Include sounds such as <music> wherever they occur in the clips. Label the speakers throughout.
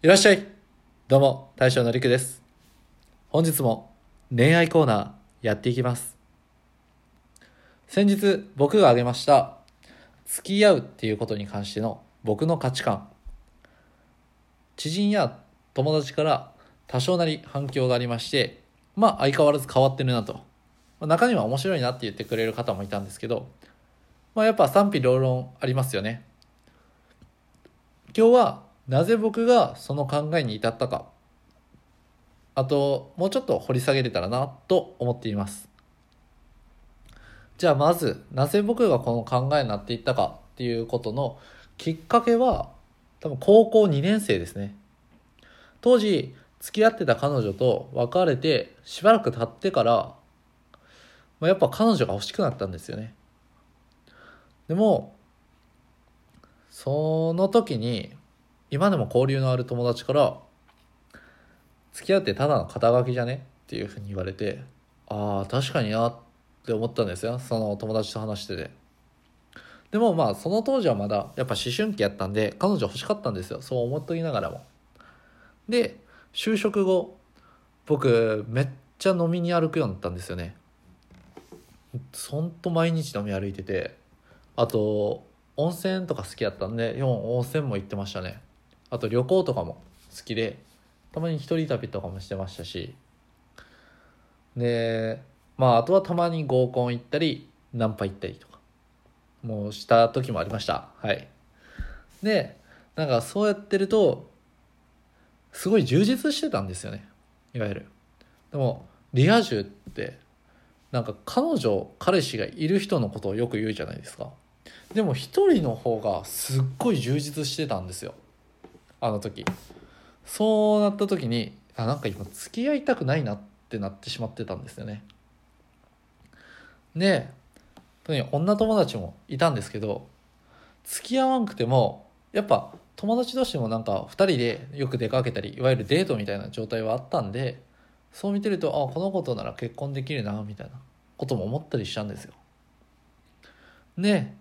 Speaker 1: いらっしゃいどうも、大将のりくです。本日も恋愛コーナーやっていきます。先日僕が挙げました、付き合うっていうことに関しての僕の価値観。知人や友達から多少なり反響がありまして、まあ相変わらず変わってるなと。まあ中には面白いなって言ってくれる方もいたんですけど、まあやっぱ賛否両論ありますよね。今日はなぜ僕がその考えに至ったか。あともうちょっと掘り下げれたらなと思っています。じゃあまずなぜ僕がこの考えになっていったかっていうことのきっかけは多分高校2年生ですね。当時付き合ってた彼女と別れてしばらく経ってから、まあ、やっぱ彼女が欲しくなったんですよね。でもその時に今でも交流のある友達から「付き合ってただの肩書きじゃね?」っていうふうに言われてああ確かになって思ったんですよ。その友達と話してて。でもまあその当時はまだやっぱ思春期やったんで彼女欲しかったんですよ。そう思っときながらも。で就職後僕めっちゃ飲みに歩くようになったんですよね。ほんと毎日飲み歩いててあと温泉とか好きやったんで4温泉も行ってましたね。あと旅行とかも好きでたまに一人旅とかもしてましたし。でまああとはたまに合コン行ったりナンパ行ったりとか。もうした時もありました。はい。でなんかそうやってるとすごい充実してたんですよね。いわゆる。でもリア充ってなんか彼女彼氏がいる人のことをよく言うじゃないですか。でも一人の方がすっごい充実してたんですよ。あの時。そうなった時にあなんか今付き合いたくないなってなってしまってたんですよね。で特に女友達もいたんですけど付き合わんくてもやっぱ友達同士もなんか2人でよく出かけたりいわゆるデートみたいな状態はあったんでそう見てるとあこの子となら結婚できるなみたいなことも思ったりしたんですよ。で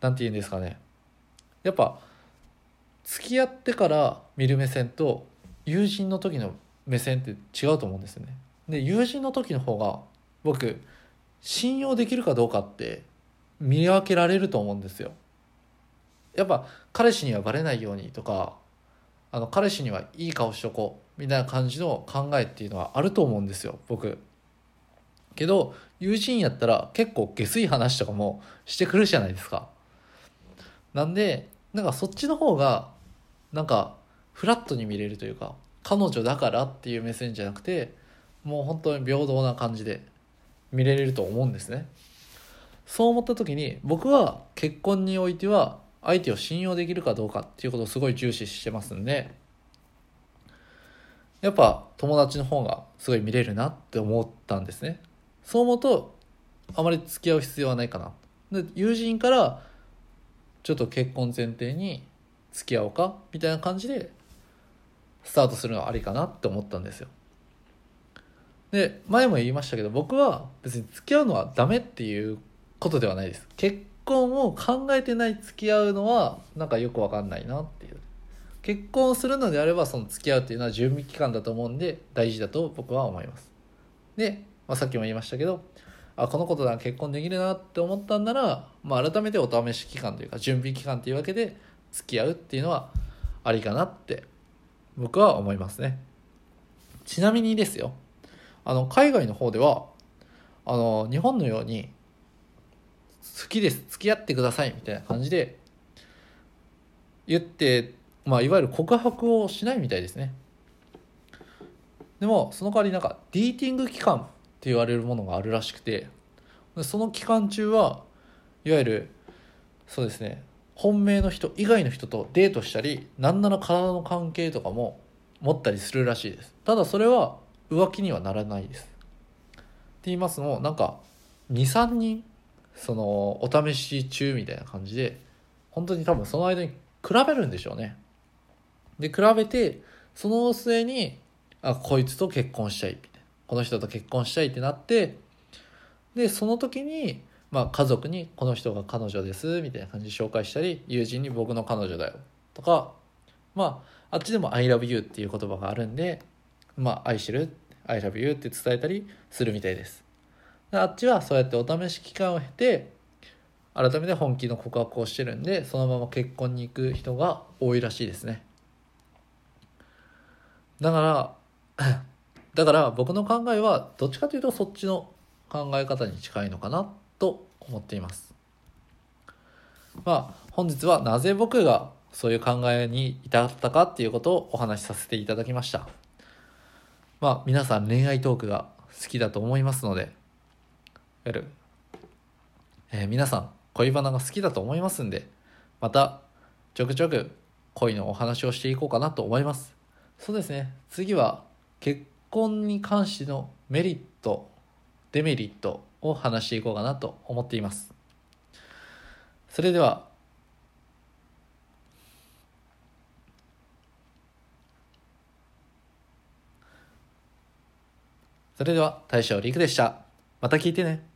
Speaker 1: なんて言うんですかね。やっぱ付き合ってから見る目線と友人の時の目線って違うと思うんですよね。で友人の時の方が僕信用できるかどうかって見分けられると思うんですよ。やっぱ彼氏にはバレないようにとかあの彼氏にはいい顔しとこうみたいな感じの考えっていうのはあると思うんですよ僕。けど友人やったら結構下水話とかもしてくるじゃないですか。なんでなんかそっちの方がなんかフラットに見れるというか彼女だからっていう目線じゃなくてもう本当に平等な感じで見れると思うんですね。そう思った時に僕は結婚においては相手を信用できるかどうかっていうことをすごい重視してますんでやっぱ友達の方がすごい見れるなって思ったんですね。そう思うとあまり付き合う必要はないかな。で友人からちょっと結婚前提に付き合おうか？みたいな感じでスタートするのはありかなって思ったんですよ。で前も言いましたけど僕は別に付き合うのはダメっていうことではないです。結婚を考えてない付き合うのはなんかよくわかんないなっていう。結婚するのであればその付き合うっていうのは準備期間だと思うんで大事だと僕は思います。で、まあ、さっきも言いましたけどあこのことなら結婚できるなって思ったんなら、まあ、改めてお試し期間というか準備期間というわけで付き合うっていうのはありかなって僕は思いますね。ちなみにですよ。あの海外の方ではあの日本のように好きです付き合ってくださいみたいな感じで言って、まあ、いわゆる告白をしないみたいですね。でもその代わりなんかディーティング期間って言われるものがあるらしくてその期間中はいわゆるそうですね本命の人以外の人とデートしたり何なら体の関係とかも持ったりするらしいです。ただそれは浮気にはならないです。って言いますのもなんか23人そのお試し中みたいな感じで本当に多分その間に比べるんでしょうね。で比べてその末にあこいつと結婚したいみたいな。この人と結婚したいってなってでその時に、まあ、家族にこの人が彼女ですみたいな感じで紹介したり友人に僕の彼女だよとか、まああっちでも「ILOVEYOU」っていう言葉があるんでまあ愛してる I love you って伝えたりするみたいです。あっちはそうやってお試し期間を経て改めて本気の告白をしてるんでそのまま結婚に行く人が多いらしいですね。だから <coughs> だから僕の考えはどっちかというとそっちの考え方に近いのかな。と思っています。まあ本日はなぜ僕がそういう考えに至ったかっていうことをお話しさせていただきました。まあ皆さん恋愛トークが好きだと思いますのでやる、えー、皆さん恋バナが好きだと思いますんでまたちょくちょく恋のお話をしていこうかなと思います。そうですね。次は結婚に関してのメリットデメリットを話していこうかなと思っています。それではそれでは大将陸でした。また聞いてね。